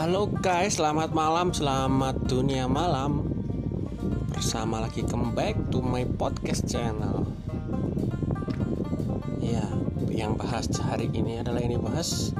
Halo guys, selamat malam, selamat dunia malam. Bersama lagi back to my podcast channel. Ya, yang bahas hari ini adalah ini bahas